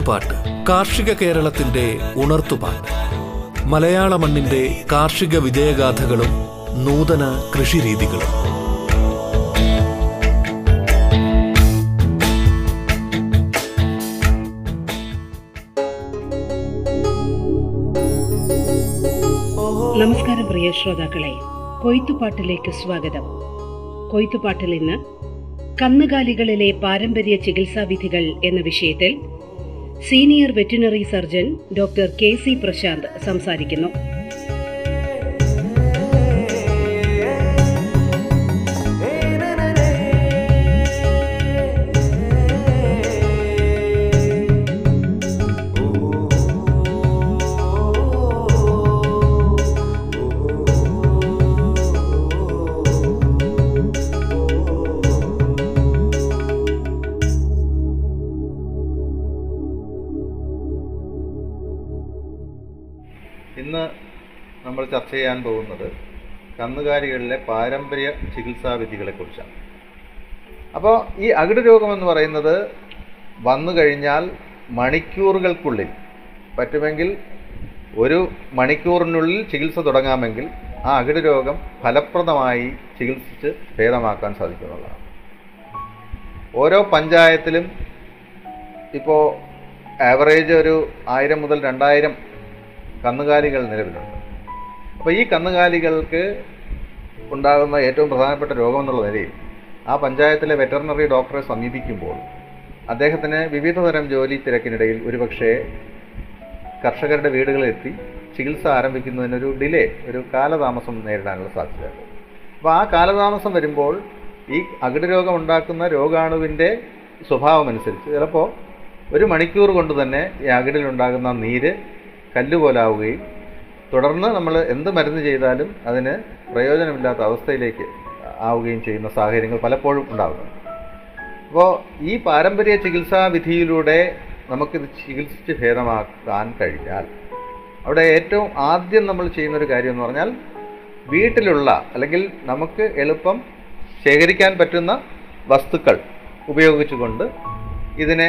കൊയ്ത്തുപാട്ട് കാർഷിക കേരളത്തിന്റെ ഉണർത്തുപാട്ട്. മലയാള മണ്ണിന്റെ കാർഷിക വിജയഗാഥകളും നൂതന കൃഷിരീതികളും. നമസ്കാരം പ്രിയ ശ്രോതാക്കളെ. കൊയ്ത്തുപാട്ടിലേക്ക് സ്വാഗതം. കൊയ്ത്തുപാട്ടിൽ ഇന്ന് കന്നുകാലികളിലെ പാരമ്പര്യ ചികിത്സാവിധികൾ എന്ന വിഷയത്തിൽ senior veterinary surgeon doctor K C Prashanth സംസാരിക്കുന്നു. ഇന്ന് നമ്മൾ ചർച്ച ചെയ്യാൻ പോകുന്നത് കന്നുകാലികളിലെ പാരമ്പര്യ ചികിത്സാ വിധികളെക്കുറിച്ചാണ് അപ്പോൾ ഈ അകിട് രോഗമെന്ന് പറയുന്നത് വന്നു കഴിഞ്ഞാൽ മണിക്കൂറുകൾക്കുള്ളിൽ പറ്റുമെങ്കിൽ ഒരു മണിക്കൂറിനുള്ളിൽ ചികിത്സ തുടങ്ങാമെങ്കിൽ ആ അകിട് രോഗം ഫലപ്രദമായി ചികിത്സിച്ച് ഭേദമാക്കാൻ സാധിക്കുന്നുള്ളതാണ് ഓരോ പഞ്ചായത്തിലും ഇപ്പോൾ ആവറേജ് ഒരു ആയിരം മുതൽ രണ്ടായിരം കന്നുകാലികൾ നിലവിലുണ്ട്. അപ്പോൾ ഈ കന്നുകാലികൾക്ക് ഉണ്ടാകുന്ന ഏറ്റവും പ്രധാനപ്പെട്ട രോഗം എന്നുള്ള നിലയിൽ ആ പഞ്ചായത്തിലെ വെറ്ററിനറി ഡോക്ടറെ സമീപിക്കുമ്പോൾ അദ്ദേഹത്തിന് വിവിധ തരം ജോലി തിരക്കിനിടയിൽ ഒരുപക്ഷെ കർഷകരുടെ വീടുകളിലെത്തി ചികിത്സ ആരംഭിക്കുന്നതിനൊരു ഡിലേ ഒരു കാലതാമസം നേരിടാനുള്ള സാധ്യതയുണ്ട്. അപ്പോൾ ആ കാലതാമസം വരുമ്പോൾ ഈ അകിട് രോഗം ഉണ്ടാക്കുന്ന രോഗാണുവിന്റെ സ്വഭാവമനുസരിച്ച് ചിലപ്പോൾ ഒരു മണിക്കൂർ കൊണ്ട് തന്നെ ഈ അകിടിലുണ്ടാകുന്ന നീര് കല്ലുപോലാവുകയും തുടർന്ന് നമ്മൾ എന്ത് മരുന്ന് ചെയ്താലും അതിന് പ്രയോജനമില്ലാത്ത അവസ്ഥയിലേക്ക് ആവുകയും ചെയ്യുന്ന സാഹചര്യങ്ങൾ പലപ്പോഴും ഉണ്ടാകുന്നു. അപ്പോൾ ഈ പാരമ്പര്യ ചികിത്സാ വിധിയിലൂടെ നമുക്കിത് ചികിത്സിച്ച് ഭേദമാക്കാൻ കഴിഞ്ഞാൽ അവിടെ ഏറ്റവും ആദ്യം നമ്മൾ ചെയ്യുന്നൊരു കാര്യം എന്ന് പറഞ്ഞാൽ വീട്ടിലുള്ള അല്ലെങ്കിൽ നമുക്ക് എളുപ്പം ശേഖരിക്കാൻ പറ്റുന്ന വസ്തുക്കൾ ഉപയോഗിച്ചുകൊണ്ട് ഇതിനെ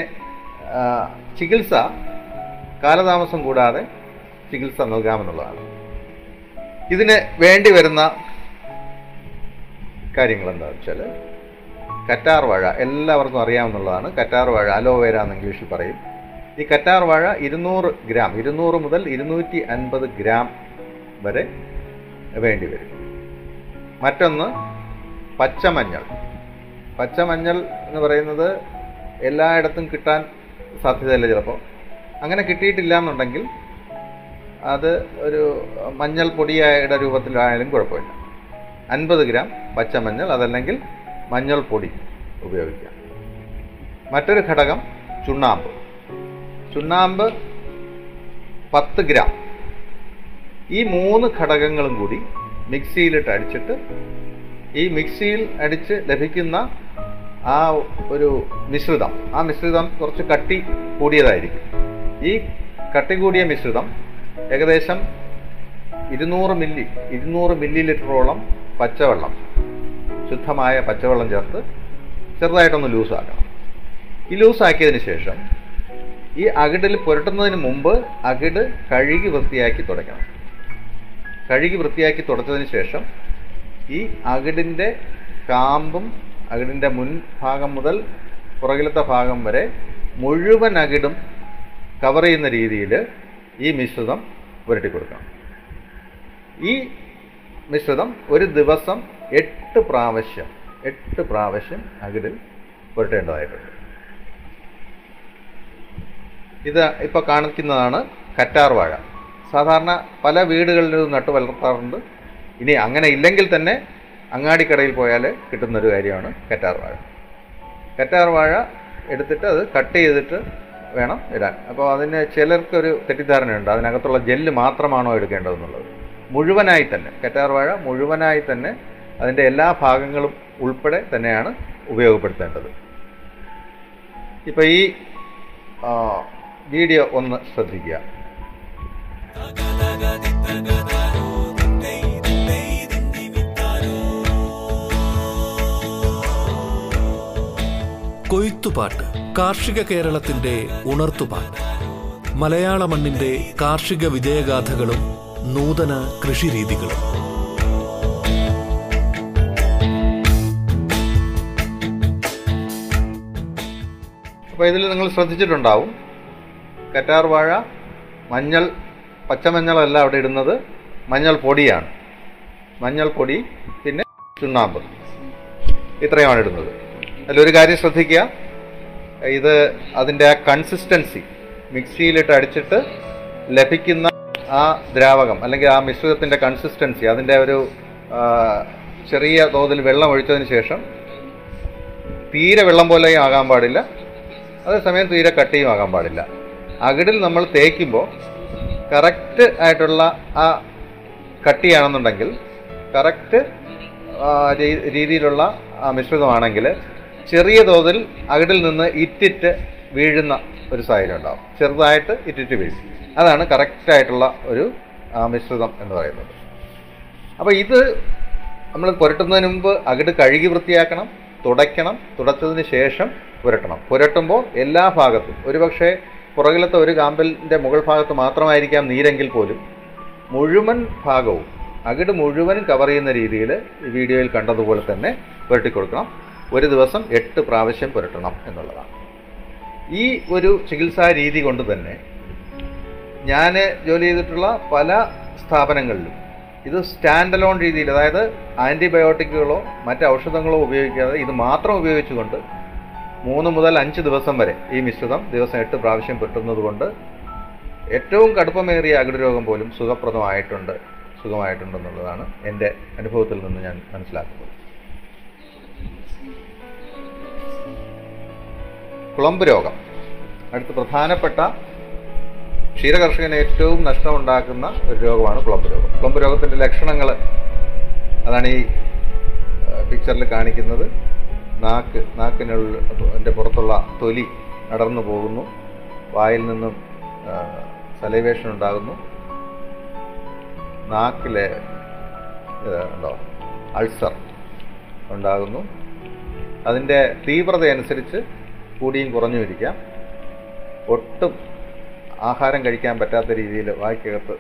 ചികിത്സ കാലതാമസം കൂടാതെ ചികിത്സ നൽകാമെന്നുള്ളതാണ്. ഇതിന് വേണ്ടി വരുന്ന കാര്യങ്ങൾ എന്താണെന്ന് വെച്ചാൽ കറ്റാർവാഴ എല്ലാവർക്കും അറിയാമെന്നുള്ളതാണ്. കറ്റാർവാഴ അലോവേര എന്ന് ഇംഗ്ലീഷിൽ പറയും. ഈ കറ്റാർവാഴ ഇരുന്നൂറ് ഗ്രാം ഇരുന്നൂറ് മുതൽ ഇരുന്നൂറ്റി അൻപത് ഗ്രാം വരെ വേണ്ടി വരും. മറ്റൊന്ന് പച്ചമഞ്ഞൾ. പച്ചമഞ്ഞൾ എന്ന് പറയുന്നത് എല്ലായിടത്തും കിട്ടാൻ സാധ്യതയില്ല ചിലപ്പോൾ. അങ്ങനെ കിട്ടിയിട്ടില്ല എന്നുണ്ടെങ്കിൽ അത് ഒരു മഞ്ഞൾ പൊടിയുടെ രൂപത്തിലായാലും കുഴപ്പമില്ല. അൻപത് ഗ്രാം പച്ചമഞ്ഞൾ അതല്ലെങ്കിൽ മഞ്ഞൾ പൊടി ഉപയോഗിക്കാം മറ്റൊരു ഘടകം ചുണ്ണാമ്പ്. ചുണ്ണാമ്പ് പത്ത് ഗ്രാം. ഈ മൂന്ന് ഘടകങ്ങളും കൂടി മിക്സിയിലിട്ട് അടിച്ചിട്ട് ഈ മിക്സിയിൽ അടിച്ച് ലഭിക്കുന്ന ആ ഒരു മിശ്രിതം ആ മിശ്രിതം കുറച്ച് കട്ടി കൂടിയതായിരിക്കും. ഈ കട്ടി കൂടിയ മിശ്രിതം ഏകദേശം ഇരുന്നൂറ് മില്ലി ഇരുന്നൂറ് മില്ലി ലിറ്ററോളം പച്ചവെള്ളം ശുദ്ധമായ പച്ചവെള്ളം ചേർത്ത് ചെറുതായിട്ടൊന്ന് ലൂസാക്കണം. ഈ ലൂസാക്കിയതിന് ശേഷം ഈ അകിടിൽ പുരട്ടുന്നതിന് മുമ്പ് അകിട് കഴുകി വൃത്തിയാക്കി തുടയ്ക്കണം. കഴുകി വൃത്തിയാക്കി തുടച്ചതിന് ശേഷം ഈ അകിടിന്റെ കാമ്പും അകിടിന്റെ മുൻഭാഗം മുതൽ പുറകിലത്തെ ഭാഗം വരെ മുഴുവൻ അകിടും കവർ ചെയ്യുന്ന രീതിയിൽ ഈ മിശ്രിതം പുരട്ടി കൊടുക്കണം ഈ മിശ്രിതം ഒരു ദിവസം എട്ട് പ്രാവശ്യം എട്ട് പ്രാവശ്യം അകിടിൽ പുരട്ടേണ്ടതായിട്ടുണ്ട് ഇത് ഇപ്പോൾ കാണിക്കുന്നതാണ് കറ്റാർ വാഴ. സാധാരണ പല വീടുകളിലും നട്ടു വളർത്താറുണ്ട്. ഇനി അങ്ങനെ ഇല്ലെങ്കിൽ തന്നെ അങ്ങാടിക്കടയിൽ പോയാൽ കിട്ടുന്നൊരു കാര്യമാണ് കറ്റാർ വാഴ. കറ്റാർ വാഴ എടുത്തിട്ട് അത് കട്ട് ചെയ്തിട്ട് വേണം ഇടാൻ. അപ്പോൾ അതിന് ചിലർക്കൊരു തെറ്റിദ്ധാരണയുണ്ട്. അതിനകത്തുള്ള ജെല്ല് മാത്രമാണോ എടുക്കേണ്ടതെന്നുള്ളത്. മുഴുവനായി തന്നെ കറ്റാർ വാഴ മുഴുവനായി തന്നെ അതിന്റെ എല്ലാ ഭാഗങ്ങളും ഉൾപ്പെടെ തന്നെയാണ് ഉപയോഗപ്പെടുത്തേണ്ടത്. ഇപ്പോൾ ഈ വീഡിയോ ഒന്ന് ശ്രദ്ധിക്കുക. കൊയ്ത്തുപാട്ട്. കാർഷിക കേരളത്തിന്റെ ഉണർത്തുപാട്ട് മലയാള മണ്ണിന്റെ കാർഷിക വിജയഗാഥകളും നൂതന കൃഷിരീതികളും. അപ്പോൾ ഇതിൽ നിങ്ങൾ ശ്രദ്ധിച്ചിട്ടുണ്ടാവും. കറ്റാർ വാഴ മഞ്ഞൾ പച്ചമഞ്ഞളല്ല അവിടെ ഇടുന്നത്. മഞ്ഞൾ പൊടിയാണ്. മഞ്ഞൾ പൊടി പിന്നെ ചുണ്ണാമ്പ്. ഇത്രയുമാണ് ഇടുന്നത്. അതിലൊരു കാര്യം ശ്രദ്ധിക്കുക. ഇത് അതിന്റെ ആ കൺസിസ്റ്റൻസി മിക്സിയിലിട്ട് അടിച്ചിട്ട് ലഭിക്കുന്ന ആ ദ്രാവകം അല്ലെങ്കിൽ ആ മിശ്രിതത്തിന്റെ കൺസിസ്റ്റൻസി അതിന്റെ ഒരു ചെറിയ തോതിൽ വെള്ളം ഒഴിച്ചതിന് ശേഷം തീരെ വെള്ളം പോലെയും ആകാൻ പാടില്ല. അതേസമയം തീരെ കട്ടിയും ആകാൻ പാടില്ല. അകിടിൽ നമ്മൾ തേക്കുമ്പോൾ കറക്റ്റ് ആയിട്ടുള്ള ആ കട്ടിയാണെന്നുണ്ടെങ്കിൽ കറക്റ്റ് രീതിയിലുള്ള മിശ്രിതമാണെങ്കിൽ ചെറിയ തോതിൽ അകിടിൽ നിന്ന് ഇറ്റിറ്റ് വീഴുന്ന ഒരു സാഹചര്യം ഉണ്ടാവും. ചെറുതായിട്ട് ഇറ്റിറ്റ് വീഴും. അതാണ് കറക്റ്റായിട്ടുള്ള ഒരു മിശ്രിതം എന്ന് പറയുന്നത്. അപ്പോൾ ഇത് നമ്മൾ പുരട്ടുന്നതിന് മുമ്പ് അകിട് കഴുകി വൃത്തിയാക്കണം തുടയ്ക്കണം തുടച്ചതിന് ശേഷം പുരട്ടണം. പുരട്ടുമ്പോൾ എല്ലാ ഭാഗത്തും ഒരുപക്ഷെ പുറകിലത്തെ ഒരു കാമ്പലിന്റെ മുകൾ ഭാഗത്ത് മാത്രമായിരിക്കാം നീരെങ്കിൽ പോലും മുഴുവൻ ഭാഗവും അകിട് മുഴുവൻ കവർ ചെയ്യുന്ന രീതിയിൽ ഈ വീഡിയോയിൽ കണ്ടതുപോലെ തന്നെ പുരട്ടി കൊടുക്കണം ഒരു ദിവസം എട്ട് പ്രാവശ്യം പുരട്ടണം എന്നുള്ളതാണ്. ഈ ഒരു ചികിത്സാ രീതി കൊണ്ട് തന്നെ ഞാൻ ജോലി ചെയ്തിട്ടുള്ള പല സ്ഥാപനങ്ങളിലും ഇത് സ്റ്റാൻഡ് അലോൺ രീതിയിൽ അതായത് ആന്റിബയോട്ടിക്കുകളോ മറ്റ് ഔഷധങ്ങളോ ഉപയോഗിക്കാതെ ഇത് മാത്രം ഉപയോഗിച്ചുകൊണ്ട് മൂന്ന് മുതൽ അഞ്ച് ദിവസം വരെ ഈ മിശ്രിതം ദിവസം എട്ട് പ്രാവശ്യം പെട്ടുന്നത് കൊണ്ട് ഏറ്റവും കടുപ്പമേറിയ അകിട് രോഗം പോലും സുഖപ്രദമായിട്ടുണ്ട് സുഖമായിട്ടുണ്ടെന്നുള്ളതാണ് എന്റെ അനുഭവത്തിൽ നിന്ന് ഞാൻ മനസ്സിലാക്കുന്നത്. കുളമ്പ് രോഗം. അടുത്ത പ്രധാനപ്പെട്ട ക്ഷീരകർഷകന് ഏറ്റവും നഷ്ടമുണ്ടാക്കുന്ന ഒരു രോഗമാണ് കുളമ്പ് രോഗം. കുളമ്പ് രോഗത്തിന്റെ ലക്ഷണങ്ങൾ അതാണ് ഈ പിക്ചറിൽ കാണിക്കുന്നത്. നാക്ക് നാക്കിനുള്ള അതിന്റെ പുറത്തുള്ള തൊലി അടർന്നു പോകുന്നു. വായിൽ നിന്നും സലൈവേഷൻ ഉണ്ടാകുന്നു. നാക്കിലെ ഉണ്ടോ അൾസർ ഉണ്ടാകുന്നു. അതിന്റെ തീവ്രത അനുസരിച്ച് കൂടിയും കുറഞ്ഞും ഇരിക്കാം ഒട്ടും ആഹാരം കഴിക്കാൻ പറ്റാത്ത രീതിയിൽ വായ്ക്കകത്ത്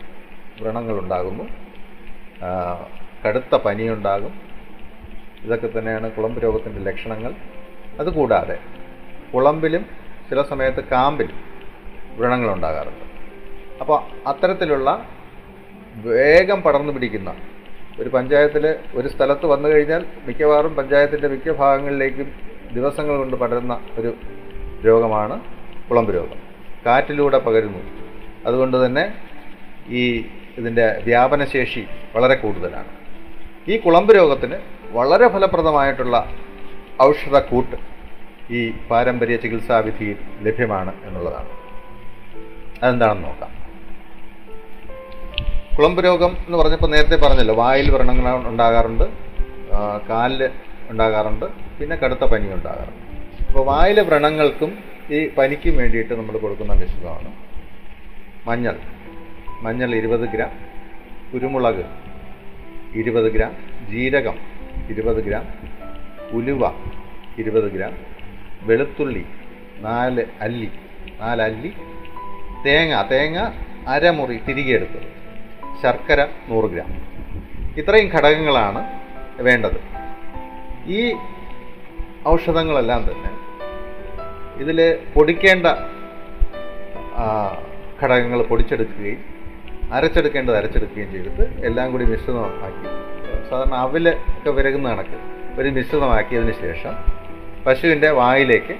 വ്രണങ്ങളുണ്ടാകുന്നു. കടുത്ത പനിയുണ്ടാകും. ഇതൊക്കെ തന്നെയാണ് കുളമ്പ് രോഗത്തിന്റെ ലക്ഷണങ്ങൾ. അതുകൂടാതെ കുളമ്പിലും ചില സമയത്ത് കാമ്പിലും വ്രണങ്ങളുണ്ടാകാറുണ്ട്. അപ്പോൾ അത്തരത്തിലുള്ള വേഗം പടർന്നു പിടിക്കുന്ന ഒരു പഞ്ചായത്തിൽ ഒരു സ്ഥലത്ത് വന്നു കഴിഞ്ഞാൽ മിക്കവാറും പഞ്ചായത്തിന്റെ മിക്ക ഭാഗങ്ങളിലേക്കും ദിവസങ്ങൾ കൊണ്ട് പടരുന്ന ഒരു രോഗമാണ് കുളമ്പ് രോഗം. കാറ്റിലൂടെ പകരുന്നു. അതുകൊണ്ട് തന്നെ ഈ ഇതിന്റെ വ്യാപനശേഷി വളരെ കൂടുതലാണ്. ഈ കുളമ്പ് രോഗത്തിന് വളരെ ഫലപ്രദമായിട്ടുള്ള ഔഷധക്കൂട്ട് ഈ പാരമ്പര്യ ചികിത്സാവിധിയിൽ ലഭ്യമാണ് എന്നുള്ളതാണ്. അതെന്താണെന്ന് നോക്കാം. കുളമ്പ് രോഗം എന്ന് പറഞ്ഞപ്പോൾ നേരത്തെ പറഞ്ഞല്ലോ വായിൽ വ്രണങ്ങൾ ഉണ്ടാകാറുണ്ട്. കാലിൽ ഉണ്ടാകാറുണ്ട്. പിന്നെ കടുത്ത പനി ഉണ്ടാകാറുണ്ട്. അപ്പോൾ വായിലെ വ്രണങ്ങൾക്കും ഈ പനിക്കും വേണ്ടിയിട്ട് നമ്മൾ കൊടുക്കുന്ന മിശ്രിതമാണ് മഞ്ഞൾ. മഞ്ഞൾ ഇരുപത് ഗ്രാം കുരുമുളക് ഇരുപത് ഗ്രാം ജീരകം ഇരുപത് ഗ്രാം ഉലുവ ഇരുപത് ഗ്രാം വെളുത്തുള്ളി നാല് അല്ലി നാല് അല്ലി തേങ്ങ തേങ്ങ അരമുറി തിരികെ എടുത്തത്. ശർക്കര നൂറ് ഗ്രാം. ഇത്രയും ഘടകങ്ങളാണ് വേണ്ടത്. ഈ ഔഷധങ്ങളെല്ലാം തന്നെ ഇതിൽ പൊടിക്കേണ്ട ഘടകങ്ങൾ പൊടിച്ചെടുക്കുകയും അരച്ചെടുക്കേണ്ടത് അരച്ചെടുക്കുകയും ചെയ്തിട്ട് എല്ലാം കൂടി മിശ്രിതമാക്കി. സാധാരണ അവൽ ഒക്കെ വിരകുന്ന കണക്ക്. ഒരു മിശ്രിതമാക്കിയതിന് ശേഷം പശുവിന്റെ വായിലേക്ക്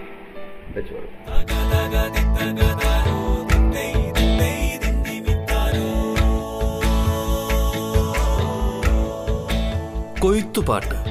വെച്ചു കൊടുക്കും. കൊയ്ത്തുപാട്ട്.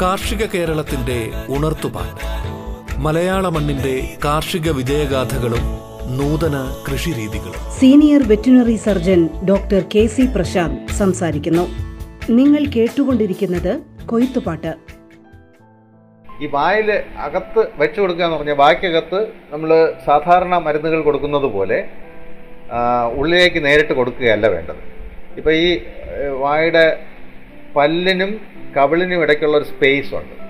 കാർഷിക കേരളത്തിന്റെ ഉണർത്തുപാട്ട് മലയാള മണ്ണിന്റെ കാർഷിക വിജയഗാഥകളും നൂതന കൃഷിരീതികളും. Senior veterinary surgeon doctor K C Prashanth സംസാരിക്കുന്നു. നിങ്ങൾ കേട്ടുകൊണ്ടിരിക്കുന്നത് കൊയ്ത്തുപാട്ട്. ഈ വായിൽ അകത്ത് വെച്ചു കൊടുക്കുക എന്ന് പറഞ്ഞാൽ വായ്ക്കകത്ത് നമ്മൾ സാധാരണ മരുന്നുകൾ കൊടുക്കുന്നത് പോലെ ഉള്ളിലേക്ക് നേരിട്ട് കൊടുക്കുകയല്ല വേണ്ടത്. ഇപ്പോൾ ഈ വായുടെ പല്ലിനും കവിളിനും ഇടയ്ക്കുള്ള ഒരു സ്പേസ് ഉണ്ട്.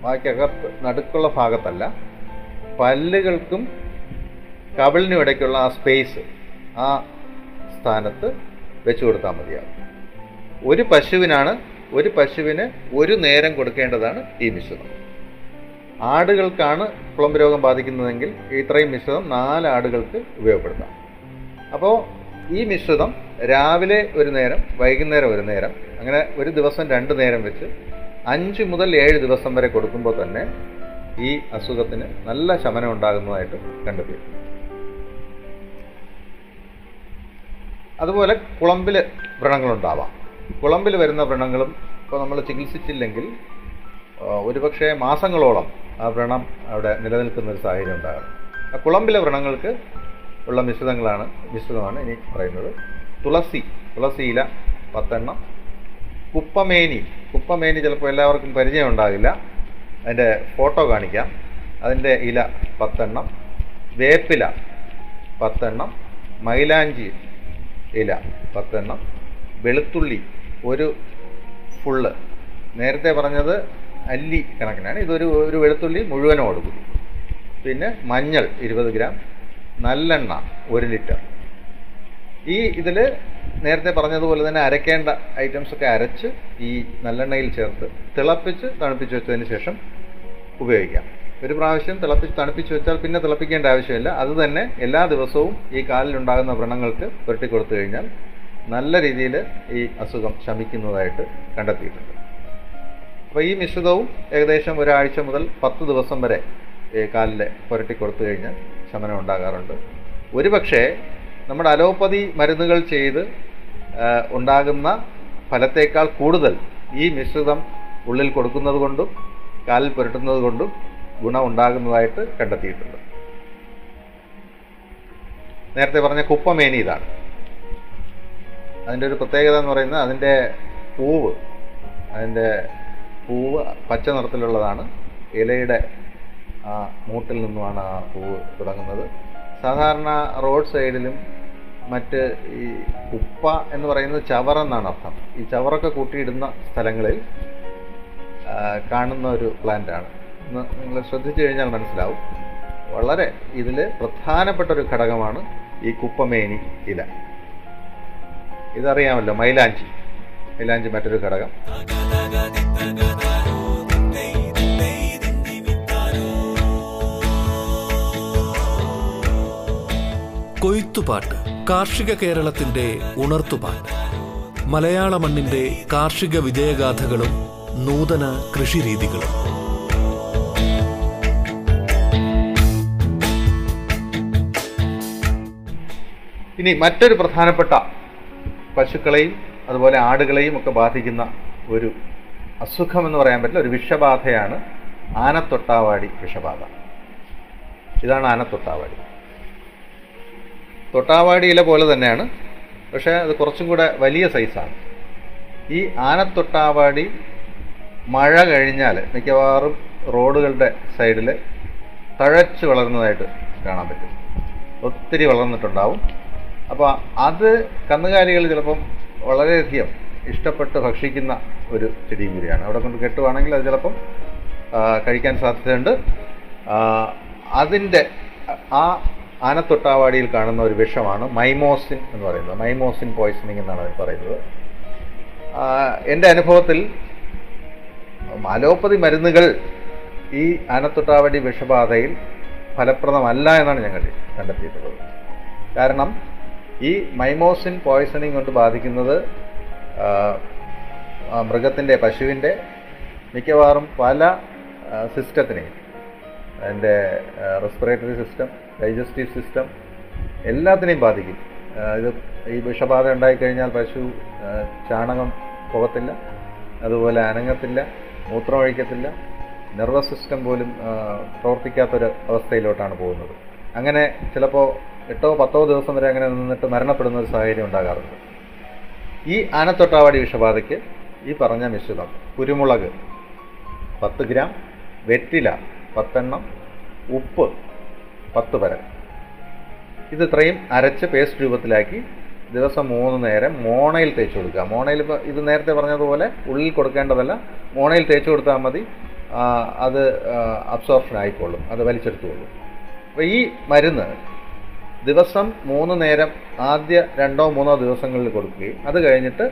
വായ്ക്കകത്ത് നടുക്കുള്ള ഭാഗത്തല്ല. പല്ലുകൾക്കും കവിളിനും ഇടയ്ക്കുള്ള ആ സ്പേസ് ആ സ്ഥാനത്ത് വെച്ചു കൊടുത്താൽ മതിയാവും. ഒരു പശുവിനാണ് ഒരു പശുവിന് ഒരു നേരം കൊടുക്കേണ്ടതാണ് ഈ മിശ്രിതം. ആടുകൾക്കാണ് കുളമ്പ് രോഗം ബാധിക്കുന്നതെങ്കിൽ ഇത്രയും മിശ്രിതം നാല് ആടുകൾക്ക് ഉപയോഗപ്പെടുത്താം. അപ്പോൾ ഈ മിശ്രിതം രാവിലെ ഒരു നേരം വൈകുന്നേരം ഒരു നേരം അങ്ങനെ ഒരു ദിവസം രണ്ട് നേരം വെച്ച് അഞ്ച് മുതൽ ഏഴ് ദിവസം വരെ കൊടുക്കുമ്പോൾ തന്നെ ഈ അസുഖത്തിന് നല്ല ശമനം ഉണ്ടാകുന്നതായിട്ട് കണ്ടെത്തി അതുപോലെ കുളമ്പിൽ വ്രണങ്ങളുണ്ടാവാം. കുളമ്പിൽ വരുന്ന വ്രണങ്ങളും ഇപ്പോൾ നമ്മൾ ചികിത്സിച്ചില്ലെങ്കിൽ ഒരുപക്ഷെ മാസങ്ങളോളം ആ വ്രണം അവിടെ നിലനിൽക്കുന്ന ഒരു സാഹചര്യം ഉണ്ടാകും. ആ കുളമ്പിലെ വ്രണങ്ങൾക്ക് ഉള്ള മിശ്രിതങ്ങളാണ് മിശ്രിതമാണ് ഇനി പറയുന്നത്. തുളസി തുളസി ഇല പത്തെണ്ണം കുപ്പമേനി. കുപ്പമേനി ചിലപ്പോൾ എല്ലാവർക്കും പരിചയം ഉണ്ടാകില്ല അതിന്റെ ഫോട്ടോ കാണിക്കാം. അതിന്റെ ഇല പത്തെണ്ണം. വേപ്പില പത്തെണ്ണം. മൈലാഞ്ചി ഇല പത്തെണ്ണം. വെളുത്തുള്ളി ഒരു ഫുള്ള്. നേരത്തെ പറഞ്ഞത് അല്ലി കണക്കിനാണ്. ഇതൊരു ഒരു വെളുത്തുള്ളി മുഴുവനോട് കൂടി പിന്നെ മഞ്ഞൾ ഇരുപത് ഗ്രാം. നല്ലെണ്ണ ഒരു ലിറ്റർ. ഈ ഇതിൽ നേരത്തെ പറഞ്ഞതുപോലെ തന്നെ അരക്കേണ്ട ഐറ്റംസ് ഒക്കെ അരച്ച് ഈ നല്ലെണ്ണയിൽ ചേർത്ത് തിളപ്പിച്ച് തണുപ്പിച്ച് വെച്ചതിന് ശേഷം ഉപയോഗിക്കാം. ഒരു പ്രാവശ്യം തിളപ്പിച്ച് തണുപ്പിച്ച് വെച്ചാൽ പിന്നെ തിളപ്പിക്കേണ്ട ആവശ്യമില്ല. അത് തന്നെ എല്ലാ ദിവസവും ഈ കാലിലുണ്ടാകുന്ന വ്രണങ്ങൾക്ക് പുരട്ടി കൊടുത്തു കഴിഞ്ഞാൽ നല്ല രീതിയിൽ ഈ അസുഖം ശമിക്കുന്നതായിട്ട് കണ്ടെത്തിയിട്ടുണ്ട്. അപ്പോൾ ഈ മിശ്രിതവും ഏകദേശം ഒരാഴ്ച മുതൽ പത്ത് ദിവസം വരെ ഈ കാലിൽ പുരട്ടി കൊടുത്തു കഴിഞ്ഞാൽ ശമനം ഉണ്ടാകാറുണ്ട്. ഒരുപക്ഷേ നമ്മുടെ അലോപ്പതി മരുന്നുകൾ ചെയ്ത് ഉണ്ടാകുന്ന ഫലത്തേക്കാൾ കൂടുതൽ ഈ മിശ്രിതം ഉള്ളിൽ കൊടുക്കുന്നത് കൊണ്ടും കാലിൽ പുരട്ടുന്നത് കൊണ്ടും ഗുണം ഉണ്ടാകുന്നതായിട്ട് കണ്ടെത്തിയിട്ടുണ്ട്. നേരത്തെ പറഞ്ഞ കുപ്പമേനി ഇതാണ്. അതിന്റെ ഒരു പ്രത്യേകത എന്ന് പറയുന്നത് അതിന്റെ പൂവ് അതിന്റെ പൂവ് പച്ച നിറത്തിലുള്ളതാണ്. ഇലയുടെ ആ മൂട്ടിൽ നിന്നുമാണ് ആ പൂവ് തുടങ്ങുന്നത്. സാധാരണ റോഡ് സൈഡിലും മറ്റ് ഈ ഉപ്പ എന്ന് പറയുന്നത് ചവറ എന്നാണ് അർത്ഥം. ഈ ചവറൊക്കെ കൂട്ടിയിടുന്ന സ്ഥലങ്ങളിൽ കാണുന്ന ഒരു പ്ലാന്റാണ് നിങ്ങൾ ശ്രദ്ധിച്ചു കഴിഞ്ഞാൽ മനസ്സിലാവും. വളരെ ഇതിൽ പ്രധാനപ്പെട്ട ഒരു ഘടകമാണ് ഈ കുപ്പമേനി ഇല. ഇതറിയാമല്ലോ മൈലാഞ്ചി. മൈലാഞ്ചി മറ്റൊരു ഘടകം. കൊയ്ത്തുപാട്ട്. കാർഷിക കേരളത്തിന്റെ ഉണർത്തുപാട്ട് മലയാള മണ്ണിന്റെ കാർഷിക വിജയഗാഥകളും നൂതന കൃഷിരീതികളും. ഇനി മറ്റൊരു പ്രധാനപ്പെട്ട പശുക്കളെയും അതുപോലെ ആടുകളെയും ഒക്കെ ബാധിക്കുന്ന ഒരു അസുഖം എന്ന് പറയാൻ പറ്റില്ല ഒരു വിഷബാധയാണ് ആനത്തൊട്ടാവാടി വിഷബാധ. ഇതാണ് ആനത്തൊട്ടാവാടി. തൊട്ടാവാടി ഇല പോലെ തന്നെയാണ്. പക്ഷേ അത് കുറച്ചും കൂടെ വലിയ സൈസാണ്. ഈ ആനത്തൊട്ടാവാടി മഴ കഴിഞ്ഞാൽ മിക്കവാറും റോഡുകളുടെ സൈഡിൽ തഴച്ച് വളർന്നതായിട്ട് കാണാൻ പറ്റും. ഒത്തിരി വളർന്നിട്ടുണ്ടാവും. അപ്പോൾ അത് കന്നുകാലികൾ ചിലപ്പം വളരെയധികം ഇഷ്ടപ്പെട്ട് ഭക്ഷിക്കുന്ന ഒരു ചെടിയും കൂടിയാണ് അവിടെ കൊണ്ട് കെട്ടുവാണെങ്കിൽ അത് ചിലപ്പം കഴിക്കാൻ സാധ്യതയുണ്ട്. അതിന്റെ ആ ആനത്തൊട്ടാവാടിയിൽ കാണുന്ന ഒരു വിഷമാണ് മൈമോസിൻ എന്ന് പറയുന്നത്. മൈമോസിൻ പോയ്സണിങ് എന്നാണ് അതിൽ പറയുന്നത്. എന്റെ അനുഭവത്തിൽ അലോപ്പതി മരുന്നുകൾ ഈ ആനത്തൊട്ടാവടി വിഷബാധയിൽ ഫലപ്രദമല്ല എന്നാണ് ഞങ്ങൾ കണ്ടെത്തിയിട്ടുള്ളത്. കാരണം ഈ മൈമോസിൻ പോയ്സണിങ് കൊണ്ട് ബാധിക്കുന്നത് മൃഗത്തിന്റെ പശുവിന്റെ മിക്കവാറും പല സിസ്റ്റത്തിനെയും അതിന്റെ റെസ്പിറേറ്ററി സിസ്റ്റം ഡൈജസ്റ്റീവ് സിസ്റ്റം എല്ലാത്തിനെയും ബാധിക്കും. ഇത് ഈ വിഷബാധ ഉണ്ടായിക്കഴിഞ്ഞാൽ പശു ചാണകം പോകത്തില്ല അതുപോലെ അനങ്ങത്തില്ല മൂത്രം ഒഴിക്കത്തില്ല നെർവസ് സിസ്റ്റം പോലും പ്രവർത്തിക്കാത്തൊരു അവസ്ഥയിലോട്ടാണ് പോകുന്നത്. അങ്ങനെ ചിലപ്പോൾ എട്ടോ പത്തോ ദിവസം വരെ അങ്ങനെ നിന്നിട്ട് മരണപ്പെടുന്ന ഒരു സാഹചര്യം ഉണ്ടാകാറുണ്ട്. ഈ ആനത്തൊട്ടാവാടി വിഷബാധയ്ക്ക് ഈ പറഞ്ഞ മിശ്രിതം കുരുമുളക് പത്ത് ഗ്രാം വെറ്റില പത്തെണ്ണം ഉപ്പ് പത്ത് വരെ. ഇത് ഇത്രയും അരച്ച് പേസ്റ്റ് രൂപത്തിലാക്കി ദിവസം മൂന്ന് നേരം മോണയിൽ തേച്ച് കൊടുക്കുക. മോണയിൽ ഇപ്പോൾ ഇത് നേരത്തെ പറഞ്ഞതുപോലെ ഉള്ളിൽ കൊടുക്കേണ്ടതല്ല മോണയിൽ തേച്ച് കൊടുത്താൽ മതി. അത് അബ്സോർപ്ഷൻ ആയിക്കോളും അത് വലിച്ചെടുത്തുകൊള്ളും. അപ്പോൾ ഈ മരുന്ന് ദിവസം മൂന്ന് നേരം ആദ്യ രണ്ടോ മൂന്നോ ദിവസങ്ങളിൽ കൊടുക്കുകയും അത് കഴിഞ്ഞിട്ട്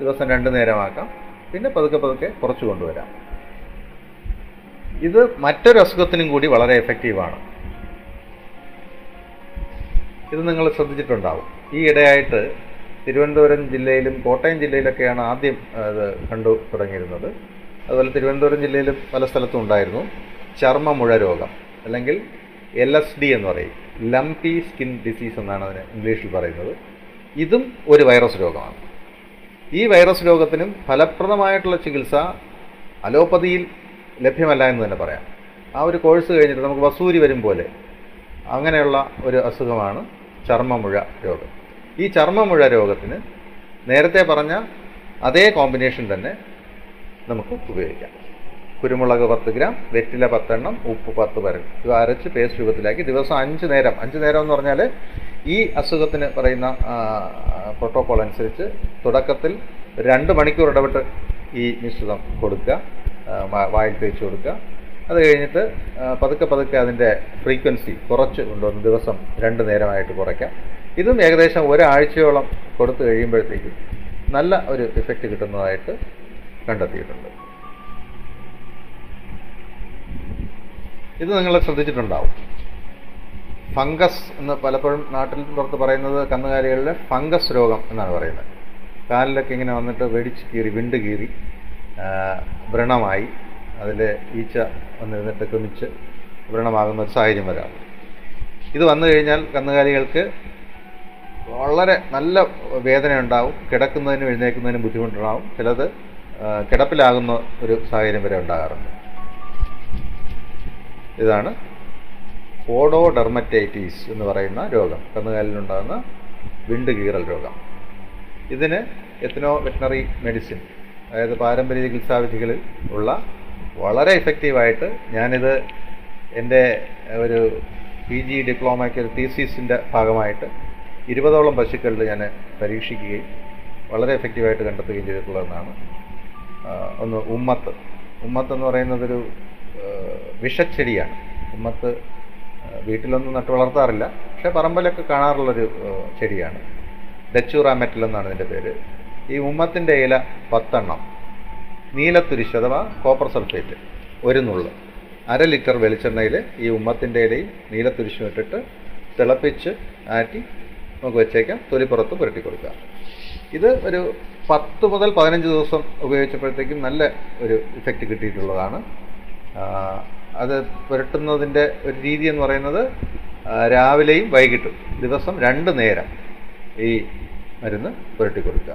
ദിവസം രണ്ട് നേരമാക്കാം. പിന്നെ പതുക്കെ പതുക്കെ കുറച്ച് കൊണ്ടുവരാം. ഇത് മറ്റൊരു അസുഖത്തിനും കൂടി വളരെ എഫക്റ്റീവാണ് ഇത് നിങ്ങൾ ശ്രദ്ധിച്ചിട്ടുണ്ടാവും. ഈ ഇടയായിട്ട് തിരുവനന്തപുരം ജില്ലയിലും കോട്ടയം ജില്ലയിലൊക്കെയാണ് ആദ്യം അത് കണ്ടു തുടങ്ങിയിരുന്നത്. അതുപോലെ തിരുവനന്തപുരം ജില്ലയിലും പല സ്ഥലത്തും ഉണ്ടായിരുന്നു. ചർമ്മമുഴ രോഗം അല്ലെങ്കിൽ എൽ എസ് ഡി എന്ന് പറയും. ലംപി സ്കിൻ ഡിസീസ് എന്നാണ് അതിന് ഇംഗ്ലീഷിൽ പറയുന്നത്. ഇതും ഒരു വൈറസ് രോഗമാണ്. ഈ വൈറസ് രോഗത്തിനും ഫലപ്രദമായിട്ടുള്ള ചികിത്സ അലോപ്പതിയിൽ ലഭ്യമല്ല എന്ന് തന്നെ പറയാം. ആ ഒരു കോഴ്സ് കഴിഞ്ഞിട്ട് നമുക്ക് വസൂരി വരും പോലെ അങ്ങനെയുള്ള ഒരു അസുഖമാണ് ചർമ്മമുഴ രോഗം. ഈ ചർമ്മമുഴ രോഗത്തിന് നേരത്തെ പറഞ്ഞ അതേ കോമ്പിനേഷൻ തന്നെ നമുക്ക് ഉപയോഗിക്കാം. കുരുമുളക് പത്ത് ഗ്രാം വെറ്റില പത്തെണ്ണം ഉപ്പ് പത്ത് പരൽ. ഇത് അരച്ച് പേസ്റ്റ് രൂപത്തിലാക്കി ദിവസം അഞ്ച് നേരം. അഞ്ച് നേരം എന്ന് പറഞ്ഞാൽ ഈ അസുഖത്തിന് പറയുന്ന പ്രോട്ടോകോൾ അനുസരിച്ച് തുടക്കത്തിൽ രണ്ട് മണിക്കൂർ ഇടപെട്ട് ഈ മിശ്രിതം കൊടുക്കുക. വായിൽ തേച്ച് കൊടുക്കുക. അത് കഴിഞ്ഞിട്ട് പതുക്കെ പതുക്കെ അതിന്റെ ഫ്രീക്വൻസി കുറച്ച് കൊണ്ടുവന്ന് ദിവസം രണ്ട് നേരമായിട്ട് കുറയ്ക്കാം. ഇതും ഏകദേശം ഒരാഴ്ചയോളം കൊടുത്തു കഴിയുമ്പോഴത്തേക്കും നല്ല ഒരു ഇഫക്റ്റ് കിട്ടുന്നതായിട്ട് കണ്ടെത്തിയിട്ടുണ്ട്. ഇത് നിങ്ങൾ ശ്രദ്ധിച്ചിട്ടുണ്ടാവും. ഫംഗസ് എന്ന് പലപ്പോഴും നാട്ടിൽ പുറത്ത് പറയുന്നത് കന്നുകാലികളിലെ ഫംഗസ് രോഗം എന്നാണ് പറയുന്നത്. കാലിലൊക്കെ ഇങ്ങനെ വന്നിട്ട് വെടിച്ച് കീറി വിണ്ട് കീറി വ്രണമായി അതിൽ ഈച്ച വന്നിരുന്നിട്ട് ക്രമിച്ച് വ്രണമാകുന്ന ഒരു സാഹചര്യം വരാം. ഇത് വന്നു കഴിഞ്ഞാൽ കന്നുകാലികൾക്ക് വളരെ നല്ല വേദന ഉണ്ടാവും കിടക്കുന്നതിനും എഴുന്നേൽക്കുന്നതിനും ബുദ്ധിമുട്ടുണ്ടാവും. ചിലത് കിടപ്പിലാകുന്ന ഒരു സാഹചര്യം വരെ ഉണ്ടാകാറുണ്ട്. ഇതാണ് ഓഡോഡെർമറ്റൈറ്റീസ് എന്ന് പറയുന്ന രോഗം. കന്നുകാലിലുണ്ടാകുന്ന വിണ്ട് കീറൽ രോഗം. ഇതിന് എത്തനോ വെറ്റിനറി മെഡിസിൻ അതായത് പാരമ്പര്യ ചികിത്സാവിധികളിൽ ഉള്ള വളരെ എഫക്റ്റീവായിട്ട് ഞാനിത് എന്റെ ഒരു പി ജി ഡിപ്ലോമയ്ക്ക് ഒരു തീസീസിന്റെ ഭാഗമായിട്ട് ഇരുപതോളം പശുക്കളിൽ ഞാൻ പരീക്ഷിക്കുകയും വളരെ എഫക്റ്റീവായിട്ട് കണ്ടെത്തുകയും ചെയ്തിട്ടുള്ളതെന്നാണ് ഒന്ന് ഉമ്മത്ത്. ഉമ്മത്ത് എന്ന് പറയുന്നതൊരു വിഷച്ചെടിയാണ്. ഉമ്മത്ത് വീട്ടിലൊന്നും നട്ടു വളർത്താറില്ല. പക്ഷേ പറമ്പിലൊക്കെ കാണാറുള്ളൊരു ചെടിയാണ്. ഡച്ചൂറ മെറ്റൽ എന്നാണ് ഇതിന്റെ പേര്. ഈ ഉമ്മത്തിന്റെ ഇല പത്തെണ്ണം. നീലത്തുരിശ് അഥവാ കോപ്പർ സൾഫേറ്റ് ഒരു നുള്ള്. അര ലിറ്റർ വെളിച്ചെണ്ണയിൽ ഈ ഉമ്മത്തിന്റെ ഇലയും നീലത്തുരിശും ഇട്ടിട്ട് തിളപ്പിച്ച് ആറ്റി നമുക്ക് വെച്ചേക്കാം. തൊലിപ്പുറത്ത് പുരട്ടി കൊടുക്കുക. ഇത് ഒരു പത്ത് മുതൽ പതിനഞ്ച് ദിവസം ഉപയോഗിച്ചപ്പോഴത്തേക്കും നല്ല ഒരു ഇഫക്റ്റ് കിട്ടിയിട്ടുള്ളതാണ്. അത് പുരട്ടുന്നതിന്റെ ഒരു രീതി എന്ന് പറയുന്നത് രാവിലെയും വൈകിട്ടും. ദിവസം രണ്ട് നേരം ഈ മരുന്ന് പുരട്ടി കൊടുക്കുക.